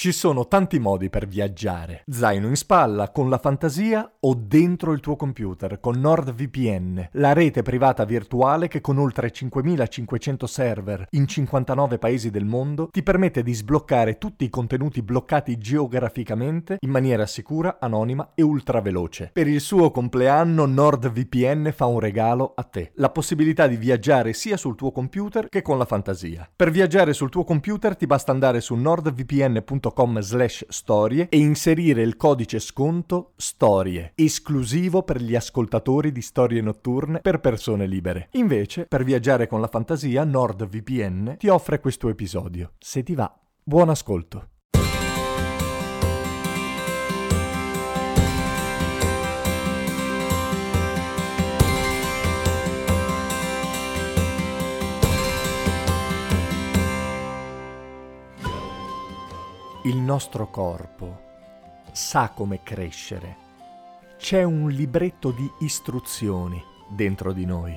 Ci sono tanti modi per viaggiare. Zaino in spalla, con la fantasia o dentro il tuo computer con NordVPN, la rete privata virtuale che con oltre 5500 server in 59 paesi del mondo ti permette di sbloccare tutti i contenuti bloccati geograficamente in maniera sicura, anonima e ultraveloce. Per il suo compleanno NordVPN fa un regalo a te, la possibilità di viaggiare sia sul tuo computer che con la fantasia. Per viaggiare sul tuo computer ti basta andare su nordvpn.com patreon.com slash storie e inserire il codice sconto storie, esclusivo per gli ascoltatori di storie notturne per persone libere. Invece, per viaggiare con la fantasia, NordVPN ti offre questo episodio. Se ti va, buon ascolto. Il nostro corpo sa come crescere. C'è un libretto di istruzioni dentro di noi.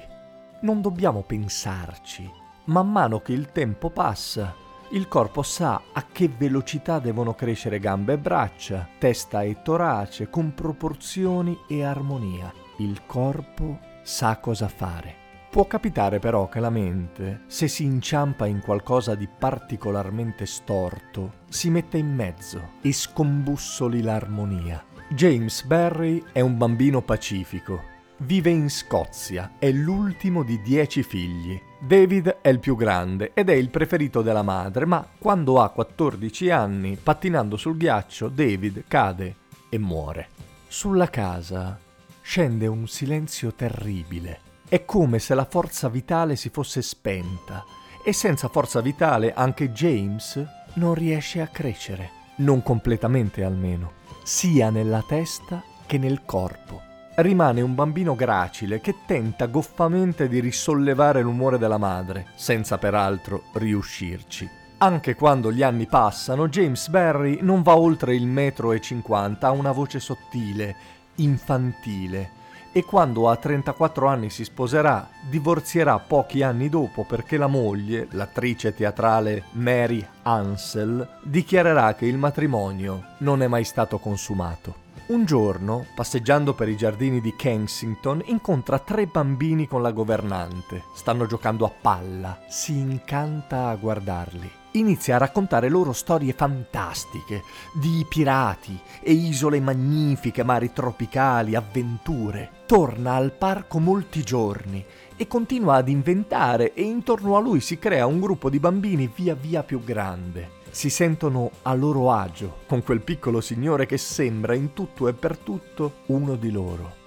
Non dobbiamo pensarci. Man mano che il tempo passa, il corpo sa a che velocità devono crescere gambe e braccia, testa e torace, con proporzioni e armonia. Il corpo sa cosa fare. Può capitare però che la mente, se si inciampa in qualcosa di particolarmente storto, si metta in mezzo e scombussoli l'armonia. James Barry è un bambino pacifico. Vive in Scozia, è l'ultimo di dieci figli. David è il più grande ed è il preferito della madre, ma quando ha 14 anni, pattinando sul ghiaccio, David cade e muore. Sulla casa scende un silenzio terribile è come se la forza vitale si fosse spenta e senza forza vitale anche James non riesce a crescere, non completamente almeno, sia nella testa che nel corpo. Rimane un bambino gracile che tenta goffamente di risollevare l'umore della madre, senza peraltro riuscirci. Anche quando gli anni passano, James Barry non va oltre il metro e cinquanta, ha una voce sottile, infantile, e quando a 34 anni si sposerà, divorzierà pochi anni dopo perché la moglie, l'attrice teatrale Mary Ansel, dichiarerà che il matrimonio non è mai stato consumato. Un giorno, passeggiando per i giardini di Kensington, incontra tre bambini con la governante. Stanno giocando a palla. Si incanta a guardarli inizia a raccontare loro storie fantastiche di pirati e isole magnifiche, mari tropicali, avventure. Torna al parco molti giorni e continua ad inventare e intorno a lui si crea un gruppo di bambini via via più grande. Si sentono a loro agio con quel piccolo signore che sembra in tutto e per tutto uno di loro.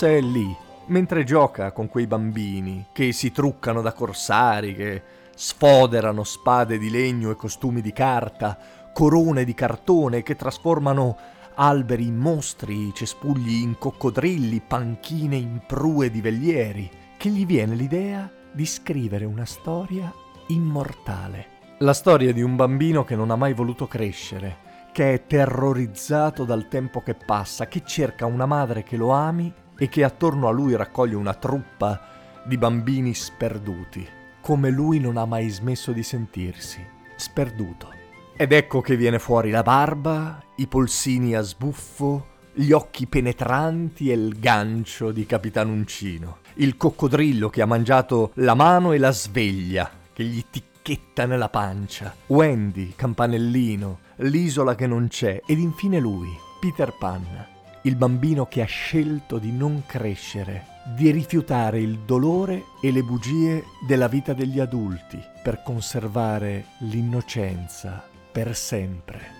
Forse è lì, mentre gioca con quei bambini che si truccano da corsari, che sfoderano spade di legno e costumi di carta, corone di cartone che trasformano alberi in mostri, cespugli in coccodrilli, panchine in prue di velieri, che gli viene l'idea di scrivere una storia immortale. La storia di un bambino che non ha mai voluto crescere, che è terrorizzato dal tempo che passa, che cerca una madre che lo ami e che attorno a lui raccoglie una truppa di bambini sperduti, come lui non ha mai smesso di sentirsi, sperduto. Ed ecco che viene fuori la barba, i polsini a sbuffo, gli occhi penetranti e il gancio di Capitan Uncino, il coccodrillo che ha mangiato la mano e la sveglia che gli ticchetta nella pancia, Wendy, campanellino, l'isola che non c'è ed infine lui, Peter Pan, il bambino che ha scelto di non crescere, di rifiutare il dolore e le bugie della vita degli adulti per conservare l'innocenza per sempre.